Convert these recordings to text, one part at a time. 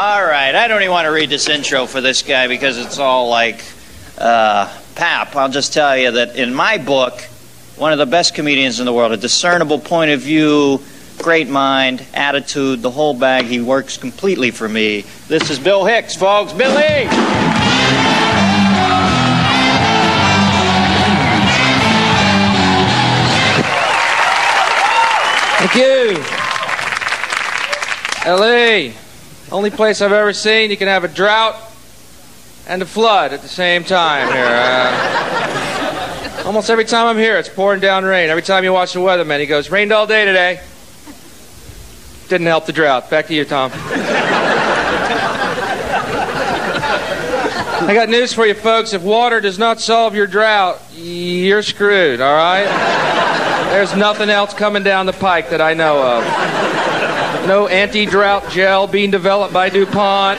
All right, I don't even want to read this intro for this guy because it's all like uh, pap. I'll just tell you that in my book, one of the best comedians in the world, a discernible point of view, great mind, attitude, the whole bag. He works completely for me. This is Bill Hicks, folks. Billy! Thank you. LA, only place I've ever seen you can have a drought and a flood at the same time here. Uh, almost every time I'm here, it's pouring down rain. Every time you watch the weatherman, he goes, rained all day today. Didn't help the drought. Back to you, Tom. I got news for you, folks. If water does not solve your drought, you're screwed, all right? There's nothing else coming down the pike that I know of. No anti drought gel being developed by DuPont.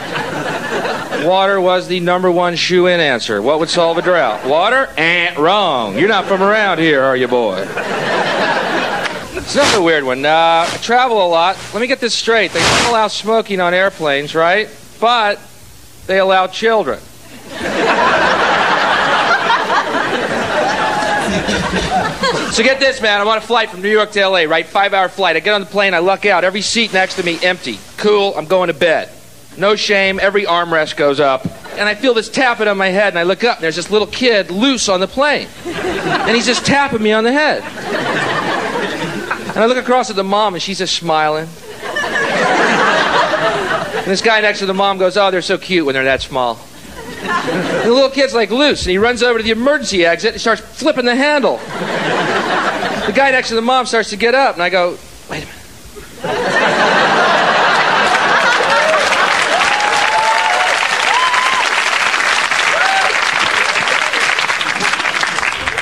Water was the number one shoe in answer. What would solve a drought? Water? Eh, wrong. You're not from around here, are you, boy? It's another weird one. Uh, I travel a lot. Let me get this straight. They don't allow smoking on airplanes, right? But they allow children. So get this, man. I'm on a flight from New York to LA, right? Five hour flight. I get on the plane, I luck out. Every seat next to me empty. Cool, I'm going to bed. No shame, every armrest goes up. And I feel this tapping on my head, and I look up, and there's this little kid loose on the plane. And he's just tapping me on the head. And I look across at the mom, and she's just smiling. And this guy next to the mom goes, Oh, they're so cute when they're that small. And the little kid's like loose, and he runs over to the emergency exit and starts flipping the handle. The guy next to the mom starts to get up, and I go, Wait a minute.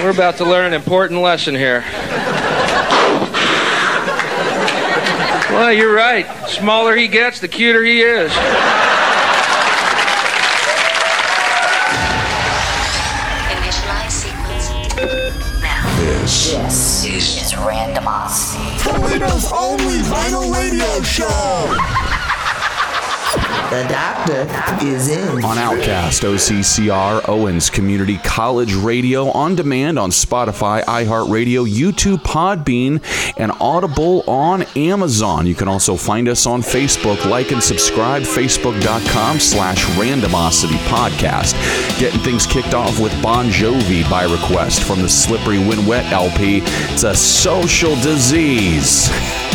We're about to learn an important lesson here. Well, you're right. Smaller he gets, the cuter he is. Toledo's only vinyl radio show. The doctor is in. on Outcast, OCCR, Owens Community College Radio, on demand on Spotify, iHeartRadio, YouTube, Podbean, and Audible on Amazon. You can also find us on Facebook. Like and subscribe, facebook.com slash randomosity podcast. Getting things kicked off with Bon Jovi by request from the Slippery When Wet LP. It's a social disease.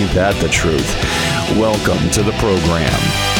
Ain't that the truth? Welcome to the program. You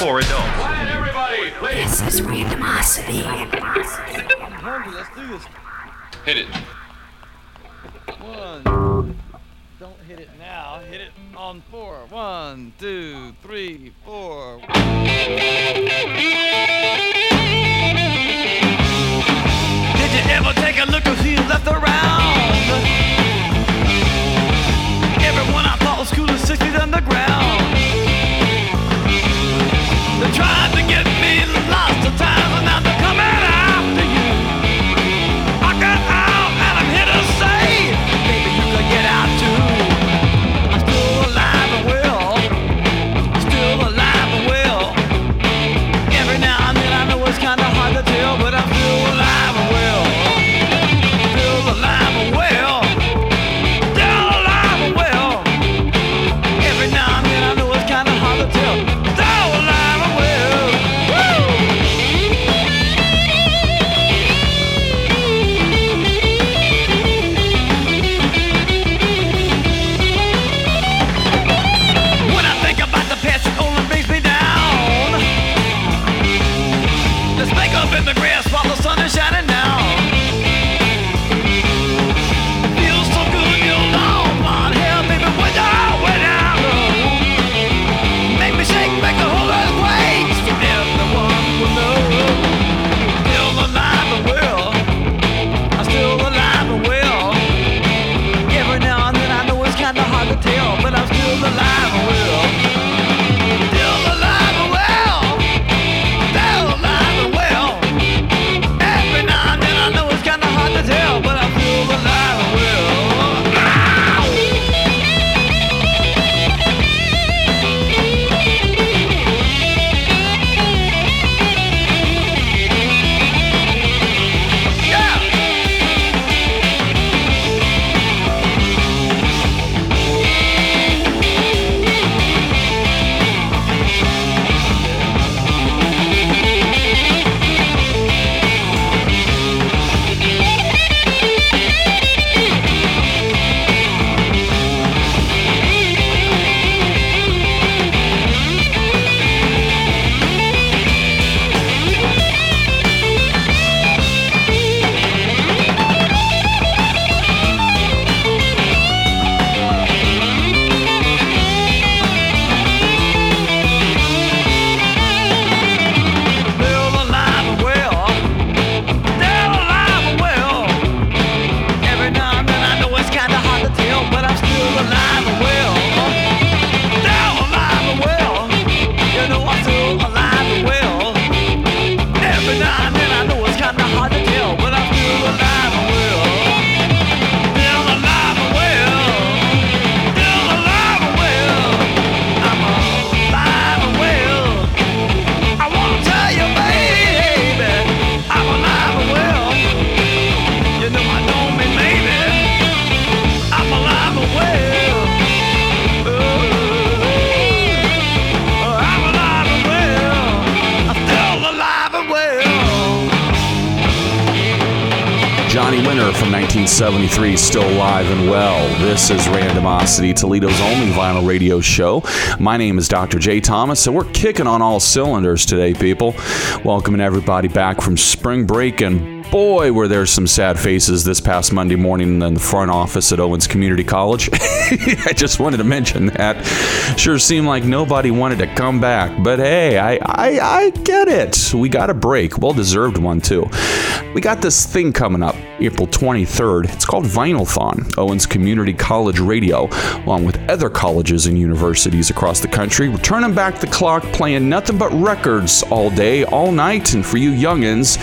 for adults. Quiet, everybody, please. This is randomosity. randomosity. Let's do this. Hit it. One. Don't hit it now. Hit it on four. One, two, three, four. Did you ever take a look who's left around? Everyone I thought was cool is feet underground. They tried to get me lost. From 1973 still alive and well. This is Randomosity, Toledo's only vinyl radio show. My name is Dr. J. Thomas, and we're kicking on all cylinders today, people. Welcoming everybody back from spring break and boy, were there some sad faces this past Monday morning in the front office at Owens Community College. I just wanted to mention that. Sure seemed like nobody wanted to come back, but hey, I, I, I get it. We got a break. Well deserved one, too. We got this thing coming up April 23rd. It's called Vinylthon, Owens Community College Radio, along with other colleges and universities across the country. We're turning back the clock, playing nothing but records all day, all night, and for you youngins,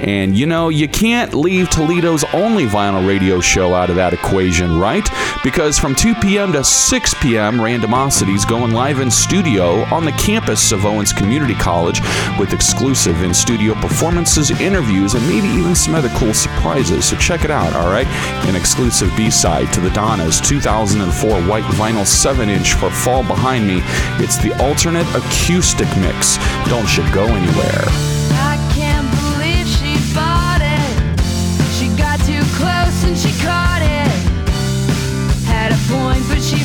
And you know, you can't leave Toledo's only vinyl radio show out of that equation, right? Because from 2 p.m. to 6 p.m., Randomosity's going live in studio on the campus of Owens Community College with exclusive in studio performances, interviews, and maybe even some other cool surprises. So check it out, all right? An exclusive B side to the Donnas 2004 white vinyl 7 inch for Fall Behind Me. It's the alternate acoustic mix. Don't you go anywhere. She caught it. Had a point, but she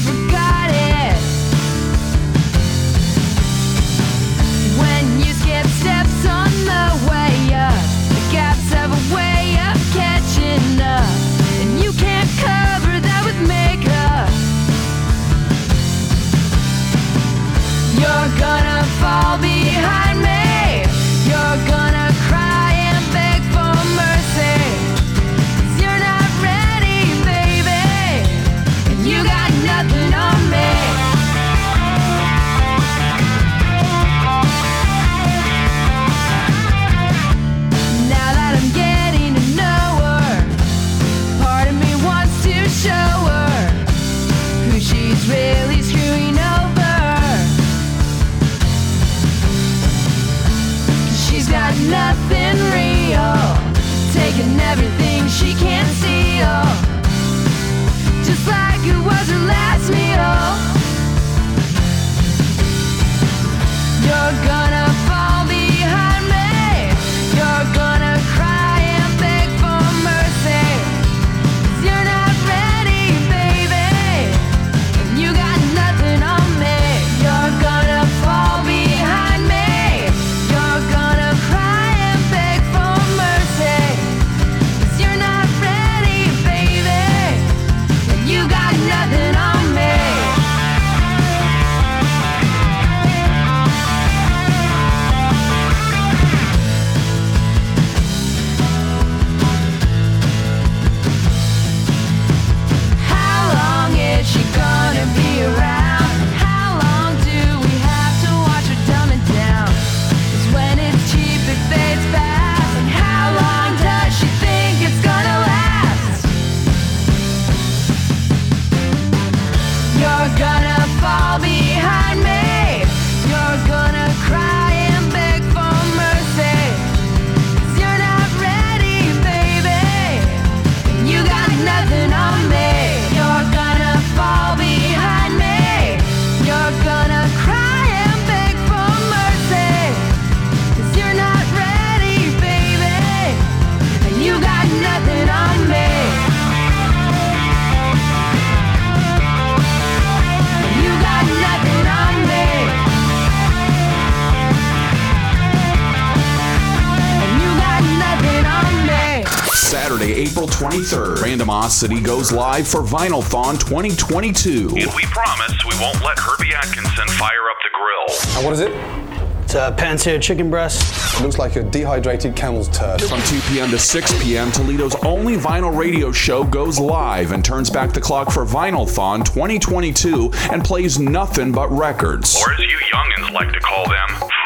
April 23rd, Randomosity goes live for Vinylthon 2022. And we promise we won't let Herbie Atkinson fire up the grill. And what is it? It's uh, a pan-seared chicken breast. Looks like a dehydrated camel's turd. From 2 p.m. to 6 p.m., Toledo's only vinyl radio show goes live and turns back the clock for Vinylthon 2022 and plays nothing but records. Or as you youngins like to call them, vinyls.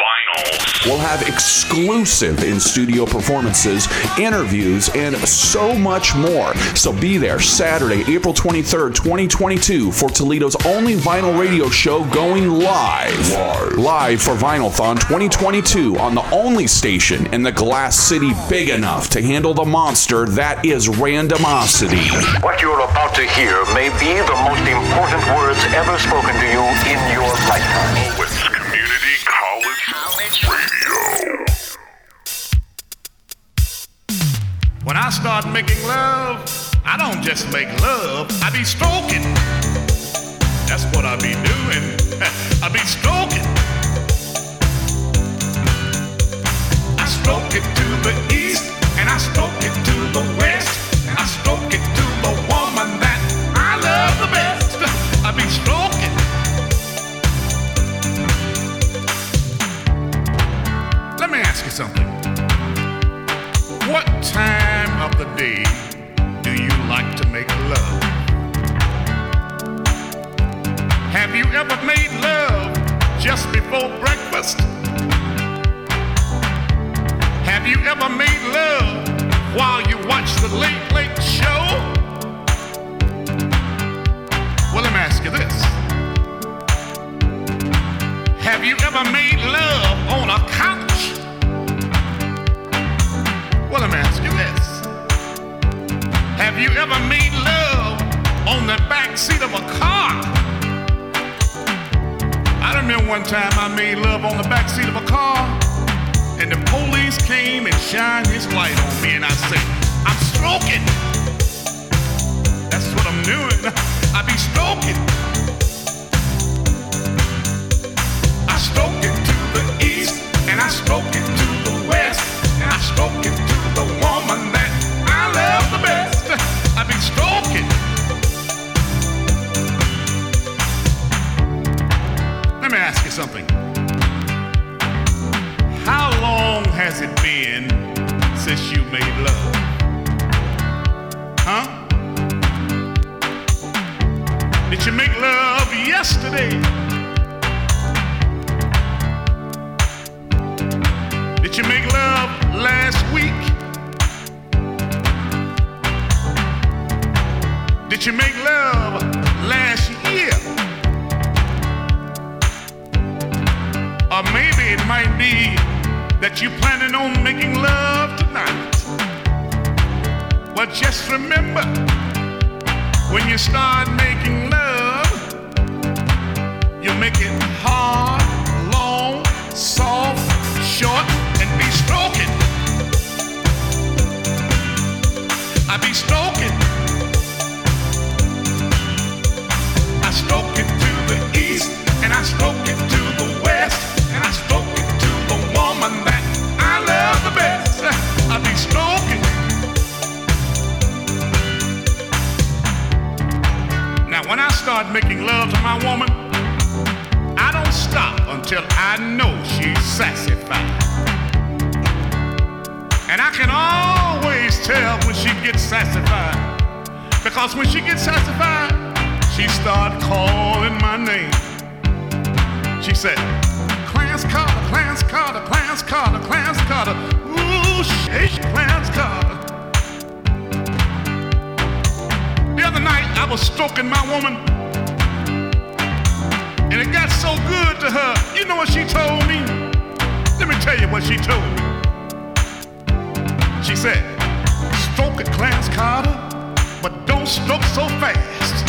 We'll have exclusive in studio performances, interviews, and so much more. So be there Saturday, April 23rd, 2022 for Toledo's only vinyl radio show going live. Live, for Vinylthon 2022 on the only station in the Glass City big enough to handle the monster that is randomosity. What you're about to hear may be the most important words ever spoken to you in your lifetime. When I start making love, I don't just make love, I be stroking. That's what I be doing. I be stroking. I stroke it to the east, and I stroke it to the west. I stroke it to the woman that I love the best. I be stroking. Let me ask you something. What time of the day do you like to make love? Have you ever made love just before breakfast? Have you ever made love while you watch the late, late show? Well, let me ask you this. Have you ever made love on a couch? Well, let me ask you this. Have you ever made love on the back seat of a car? I remember one time I made love on the back seat of a car, and the police came and shined his light on me, and I said, I'm stroking. That's what I'm doing. I be stroking. Something. How long has it been since you made love? Just remember, when you start making She said, Stroke it, Clarence Carter, but don't stroke so fast.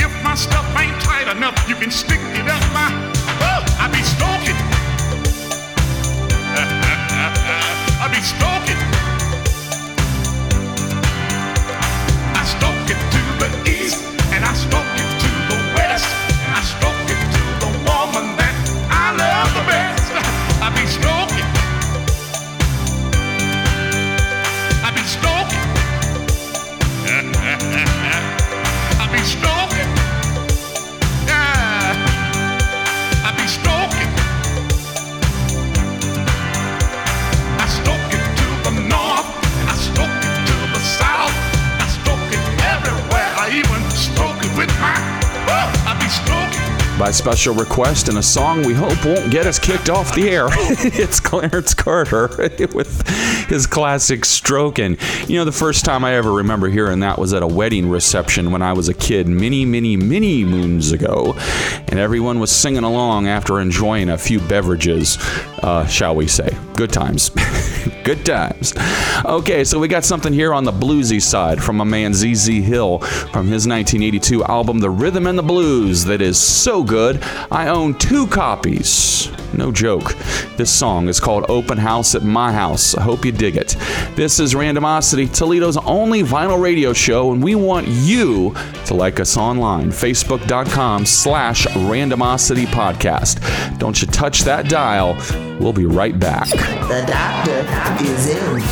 If my stuff ain't tight enough, you can stick it up my. Oh, I be stroking. I be stroking. By special request and a song we hope won't get us kicked off the air. it's Clarence Carter with his classic Strokin'. You know, the first time I ever remember hearing that was at a wedding reception when I was a kid, many, many, many moons ago. And everyone was singing along after enjoying a few beverages, uh, shall we say. Good times. Good times. Okay, so we got something here on the bluesy side from a man ZZ Hill from his 1982 album The Rhythm and the Blues that is so good. I own two copies. No joke. This song is called Open House at My House. I hope you dig it. This is Randomosity, Toledo's only vinyl radio show, and we want you to like us online. Facebook.com slash Randomosity Podcast. Don't you touch that dial. We'll be right back. The doctor is in.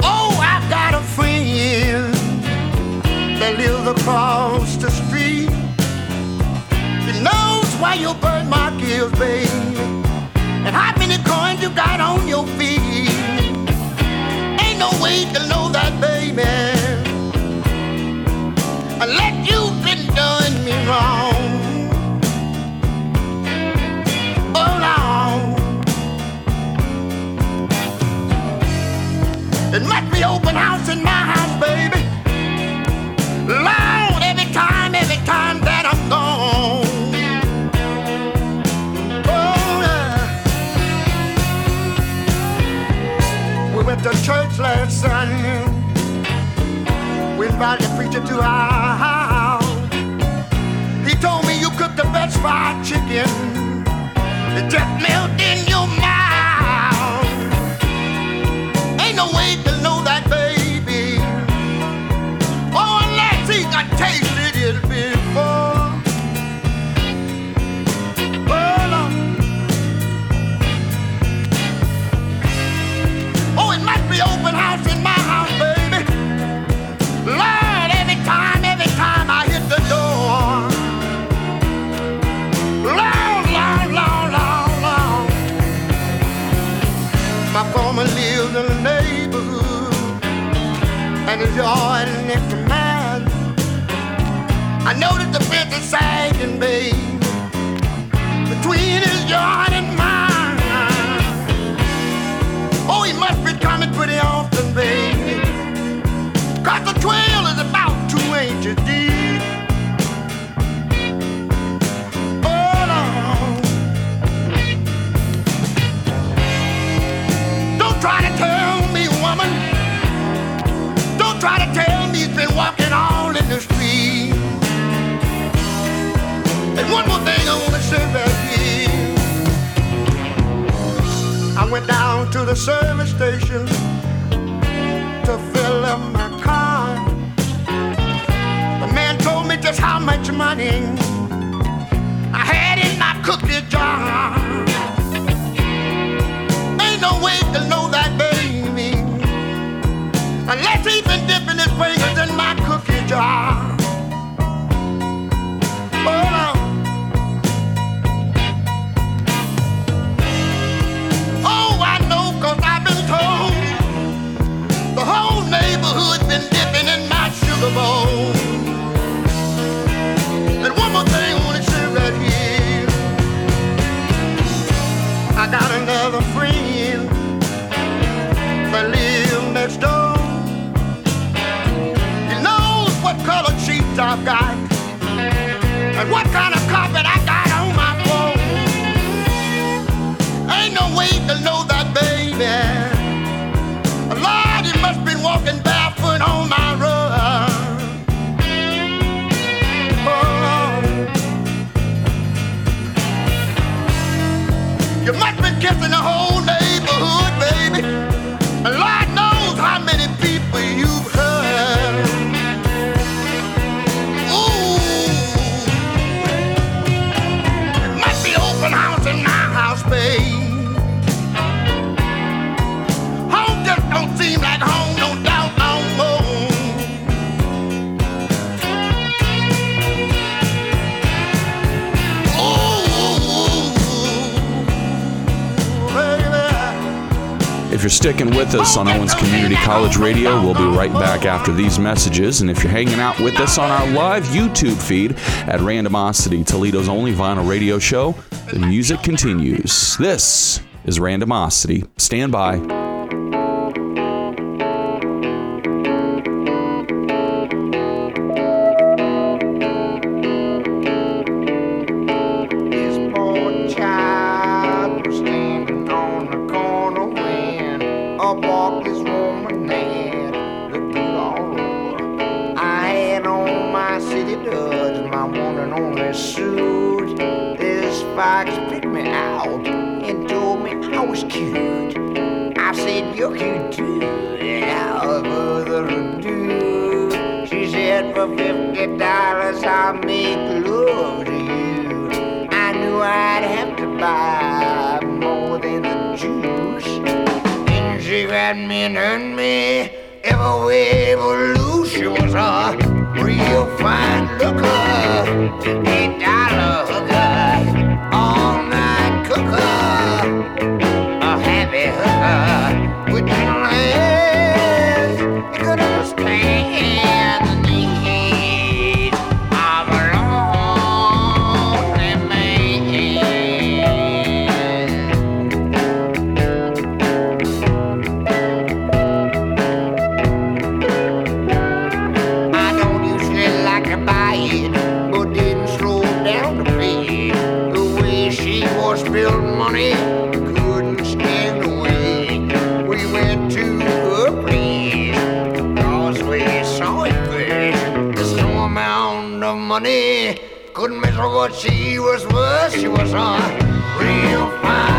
Oh, I've got a friend that lives across the street. He knows why you burn my gills, baby, and how many coins you got on your feet. Ain't no way to know that, baby, unless you've been doing me wrong. Oh, Lord. It must be open house in my house, baby. Lord, every time, every time that I'm gone. Oh, yeah. We went to church last Sunday. Invited the preacher to our house. He told me you cooked the best fried chicken. It just melted in your mouth. Yard next to mine. I noticed the fence is sagging, babe, between his yard one more thing I want to say back here. I went down to the service station to fill up my car. The man told me just how much money I had in my cookie jar. Ain't no way to know that, baby, unless he's been dipping his fingers in my cookie jar. My with us on Owens Community College Radio, we'll be right back after these messages. And if you're hanging out with us on our live YouTube feed at Randomosity, Toledo's only vinyl radio show, the music continues. This is Randomosity. Stand by. evolution evolution's uh, a real fine looker. He died. was a real fine.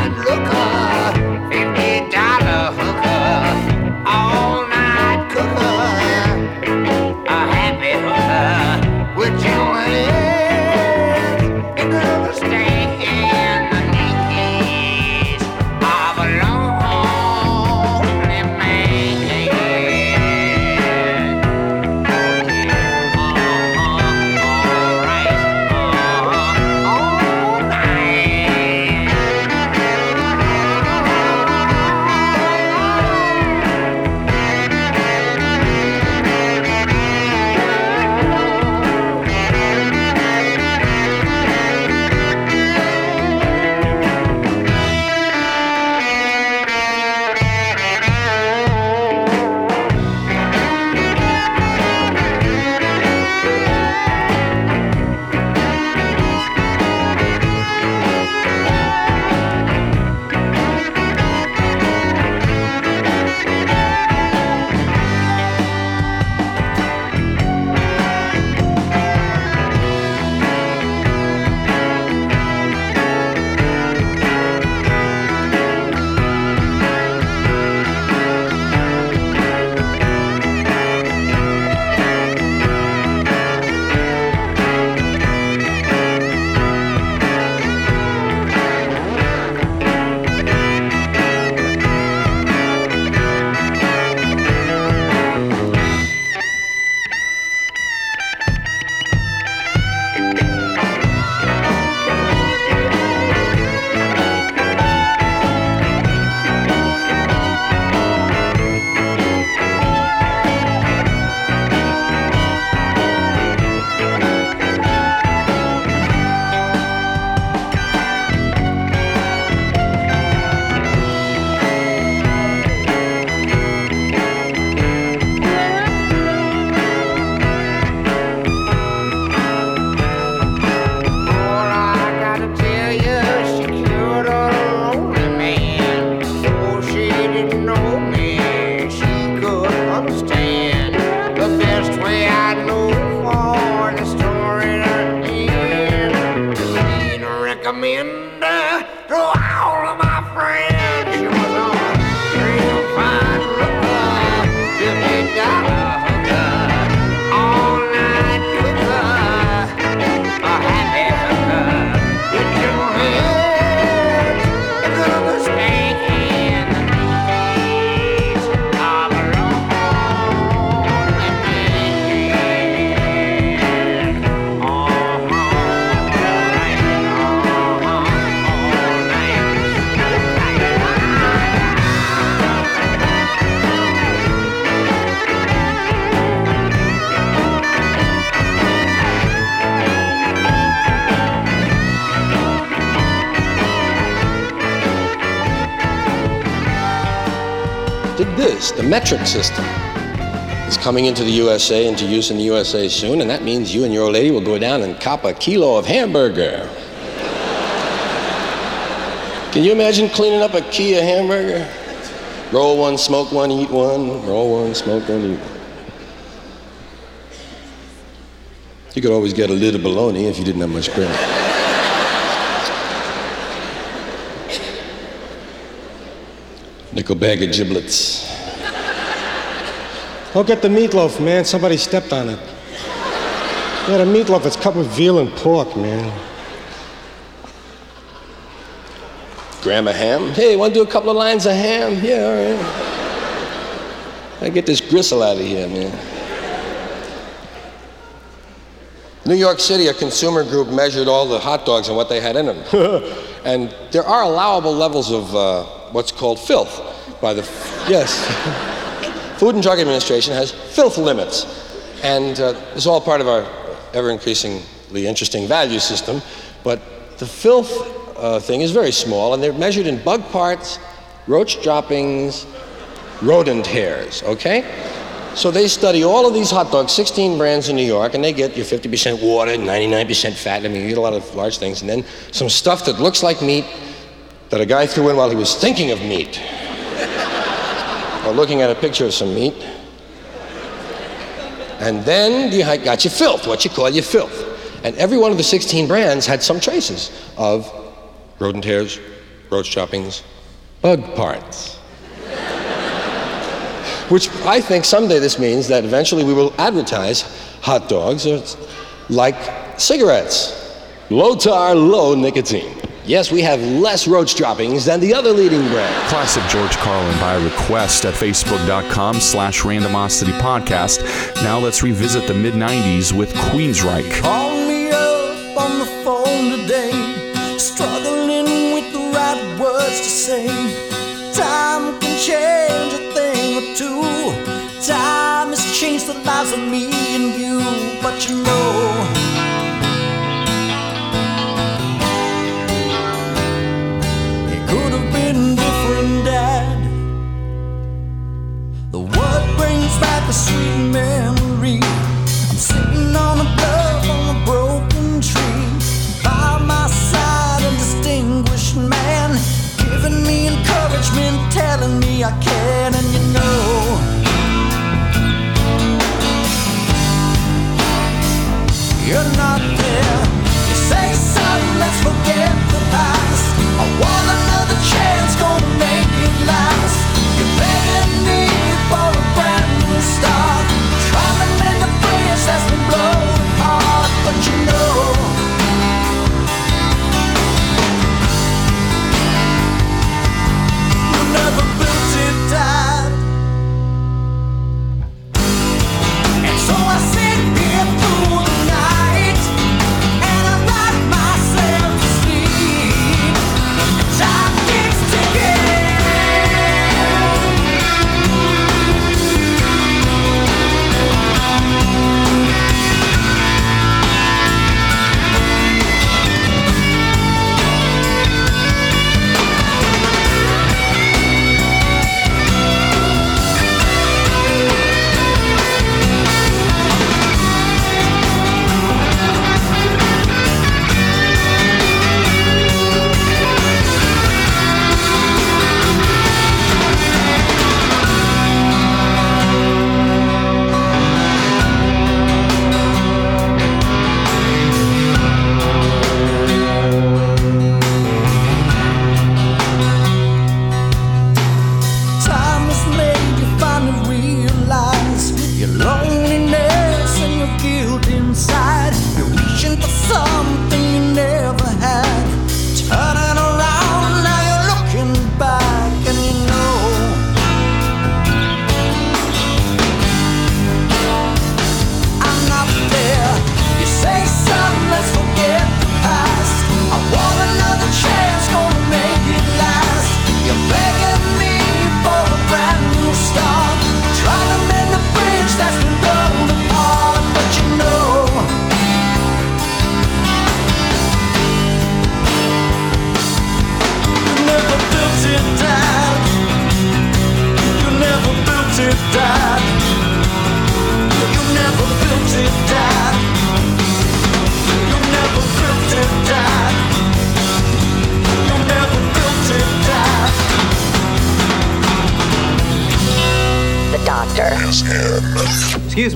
metric system is coming into the USA, into use in the USA soon, and that means you and your old lady will go down and cop a kilo of hamburger. Can you imagine cleaning up a key of hamburger? Roll one, smoke one, eat one, roll one, smoke one, eat one. You could always get a little bologna if you didn't have much bread. Nickel bag of giblets. Don't get the meatloaf, man. Somebody stepped on it. Yeah, the meatloaf, it's cut with veal and pork, man. Gram of ham. Hey, want to do a couple of lines of ham? Yeah, all right. I get this gristle out of here, man. New York City, a consumer group measured all the hot dogs and what they had in them. and there are allowable levels of uh, what's called filth by the, yes. Food and Drug Administration has filth limits. And uh, it's all part of our ever increasingly interesting value system. But the filth uh, thing is very small, and they're measured in bug parts, roach droppings, rodent hairs, okay? So they study all of these hot dogs, 16 brands in New York, and they get your 50% water, 99% fat. I mean, you get a lot of large things, and then some stuff that looks like meat that a guy threw in while he was thinking of meat looking at a picture of some meat. And then you got your filth, what you call your filth. And every one of the 16 brands had some traces of rodent hairs, roach choppings, bug parts. Which I think someday this means that eventually we will advertise hot dogs like cigarettes. Low tar, low nicotine. Yes, we have less roach droppings than the other leading brand. Classic George Carlin by request at facebook.com slash randomosity podcast. Now let's revisit the mid 90s with Queensryche. Call me up on the phone today, struggling with the right words to say. Time can change a thing or two. Time has changed the lives of me and you, but you know. Telling me I can, and you know. You're not there. You say, son, let's forget the past.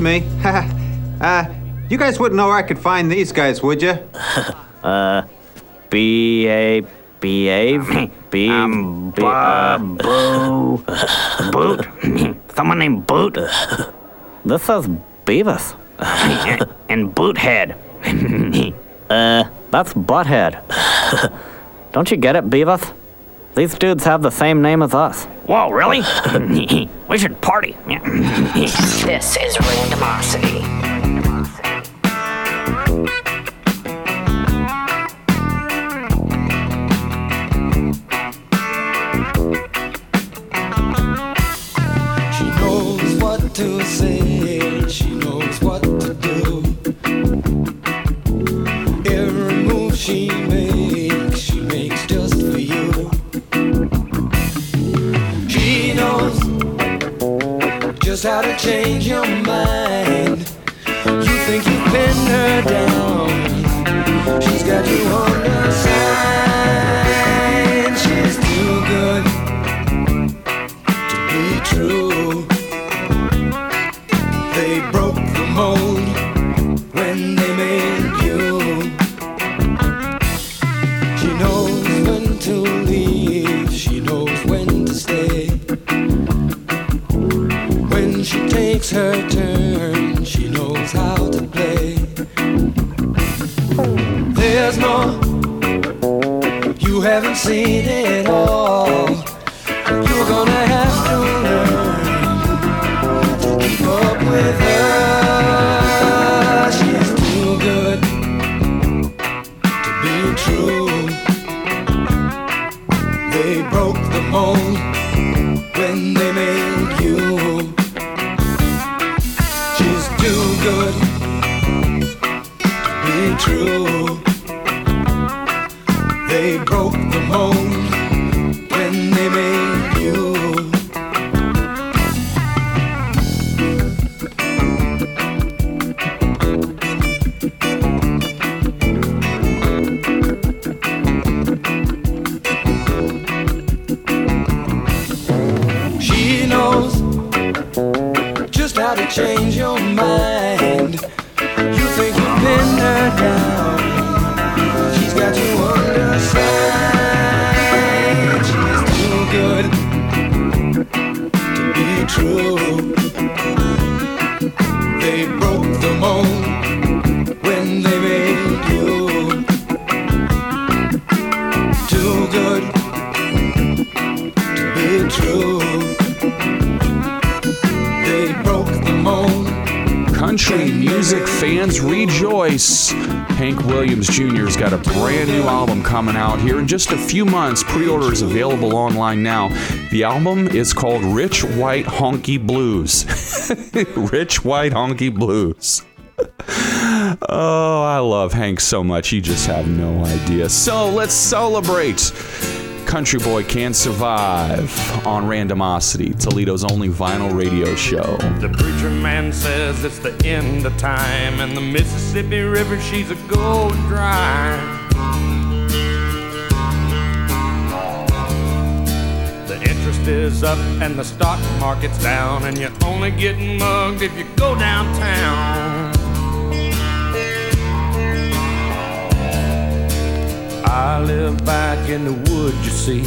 Me. uh, you guys wouldn't know where I could find these guys, would you? Uh, B A B A B Um, B uh, Boo Boot. Someone named Boot. This says Beavis. and Boothead. uh, that's Butthead. Don't you get it, Beavis? These dudes have the same name as us. Whoa, really? we should party. This is Randomosity. She knows what to say, she how to change your mind. Rejoice. Hank Williams Jr. has got a brand new album coming out here in just a few months. Pre order is available online now. The album is called Rich White Honky Blues. Rich White Honky Blues. Oh, I love Hank so much. You just have no idea. So let's celebrate. Country Boy Can Survive on Randomosity, Toledo's only vinyl radio show. The preacher man says it's the end of time, and the Mississippi River, she's a going dry. The interest is up and the stock market's down, and you're only getting mugged if you go downtown. I live back in the woods, you see.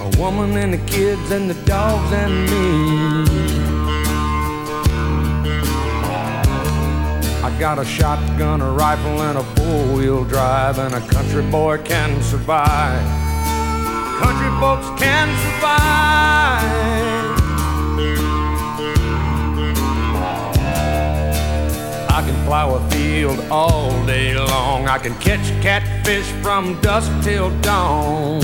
A woman and the kids and the dogs and me. I got a shotgun, a rifle, and a four wheel drive, and a country boy can survive. Country folks can survive. I can plow a field all day long. I can catch catfish from dusk till dawn.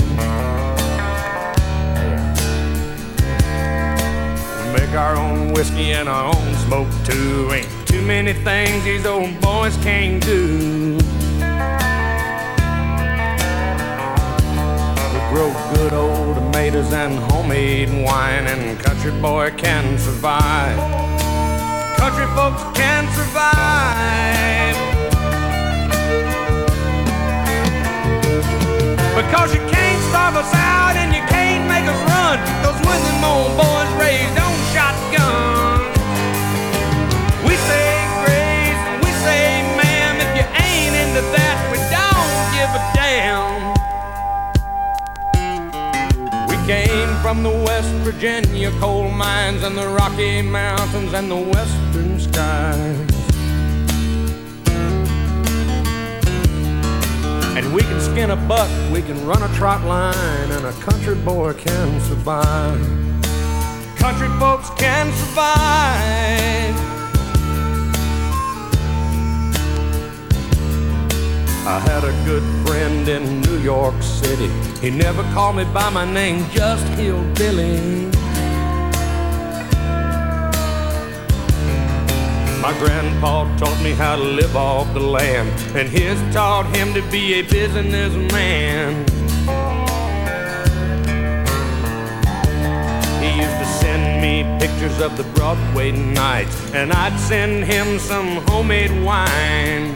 We make our own whiskey and our own smoke too. Ain't too many things these old boys can't do. We grow good old tomatoes and homemade wine, and country boy can survive country folks can survive. Because you can't starve us out and you can't make us run. Cause when them boys raised on shotgun, from the West Virginia coal mines and the Rocky Mountains and the western skies. And we can skin a buck, we can run a trot line, and a country boy can survive. Country folks can survive. I had a good friend in New York City. He never called me by my name, just Hillbilly. My grandpa taught me how to live off the land, and his taught him to be a businessman. He used to send me pictures of the Broadway nights, and I'd send him some homemade wine.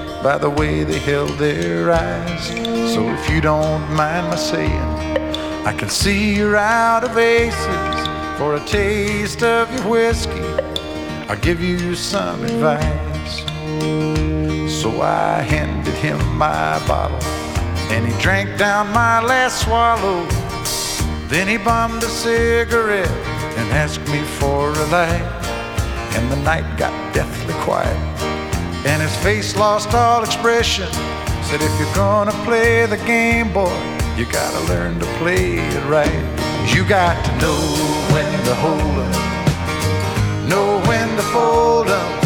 by the way they held their eyes. So if you don't mind my saying, I can see you're out of aces. For a taste of your whiskey, I'll give you some advice. So I handed him my bottle, and he drank down my last swallow. Then he bummed a cigarette and asked me for a light. And the night got deathly quiet, and his face lost all expression. Said, if you're gonna play the game, boy, you gotta learn to play it right. You got to know when to hold up, know when to fold up,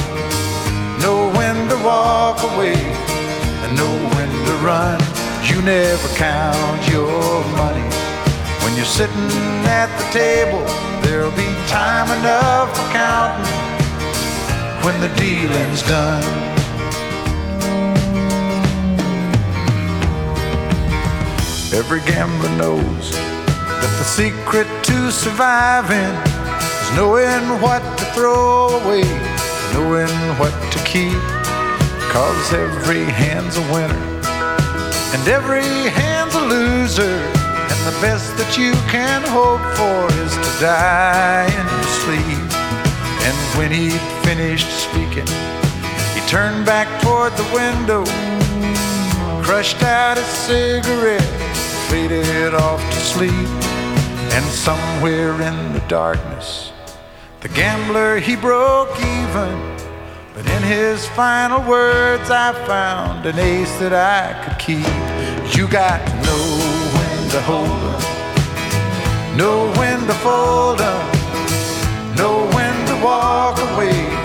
know when to walk away, and know when to run. You never count your money when you're sitting at the table. There'll be time enough for counting when the dealing's done. Every gambler knows that the secret to surviving is knowing what to throw away, knowing what to keep. Cause every hand's a winner, and every hand's a loser. And the best that you can hope for is to die in your sleep. And when he'd finished speaking, he turned back toward the window, crushed out a cigarette, faded off to sleep. And somewhere in the darkness, the gambler he broke even. But in his final words, I found an ace that I could keep. You got to know when to hold up, know when to fold up, know when to walk away,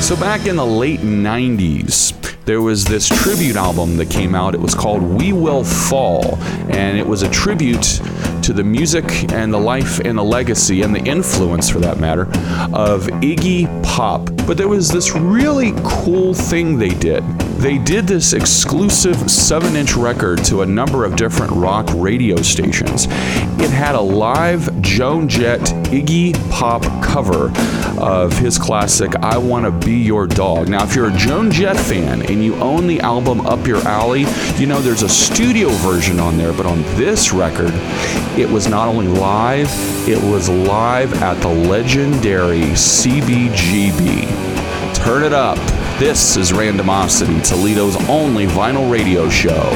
So back in the late 90s, there was this tribute album that came out. It was called We Will Fall, and it was a tribute to the music and the life and the legacy and the influence, for that matter, of Iggy Pop. But there was this really cool thing they did. They did this exclusive 7 inch record to a number of different rock radio stations. It had a live Joan Jett Iggy Pop cover of his classic I Wanna Be Your Dog. Now, if you're a Joan Jett fan and you own the album Up Your Alley, you know there's a studio version on there, but on this record, it was not only live, it was live at the legendary CBGB. Turn it up. This is Randomosity, Toledo's only vinyl radio show.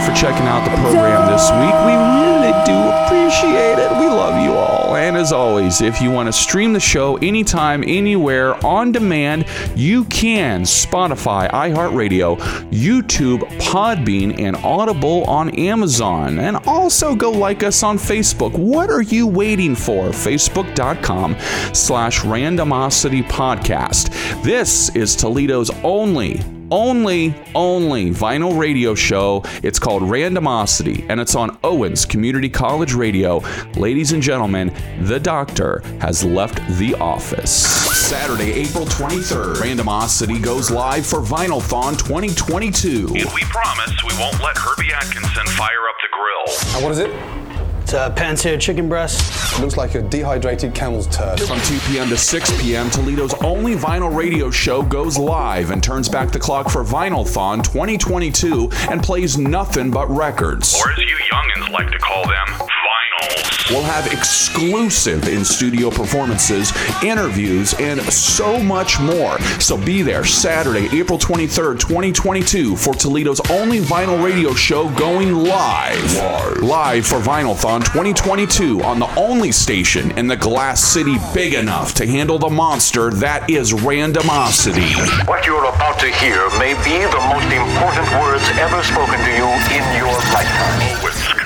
You for checking out the program this week. We really do appreciate it. We love you all. And as always, if you want to stream the show anytime, anywhere, on demand, you can. Spotify, iHeartRadio, YouTube, Podbean, and Audible on Amazon. And also go like us on Facebook. What are you waiting for? Facebook.com slash randomosity podcast. This is Toledo's only only, only vinyl radio show. It's called Randomosity, and it's on Owens Community College Radio. Ladies and gentlemen, the doctor has left the office. Saturday, April 23rd, Randomosity goes live for Vinylthon 2022. And we promise we won't let Herbie Atkinson fire up the grill. And what is it? It's a uh, pansear chicken breast. Looks like a dehydrated camel's turd. From 2 p.m. to 6 p.m., Toledo's only vinyl radio show goes live and turns back the clock for Vinylthon 2022 and plays nothing but records. Or as you youngins like to call them, vinyls. We'll have exclusive in studio performances, interviews, and so much more. So be there Saturday, April 23rd, 2022 for Toledo's only vinyl radio show going live. Live, for Vinylthon 2022 on the only station in the Glass City big enough to handle the monster that is randomosity. What you're about to hear may be the most important words ever spoken to you in your lifetime.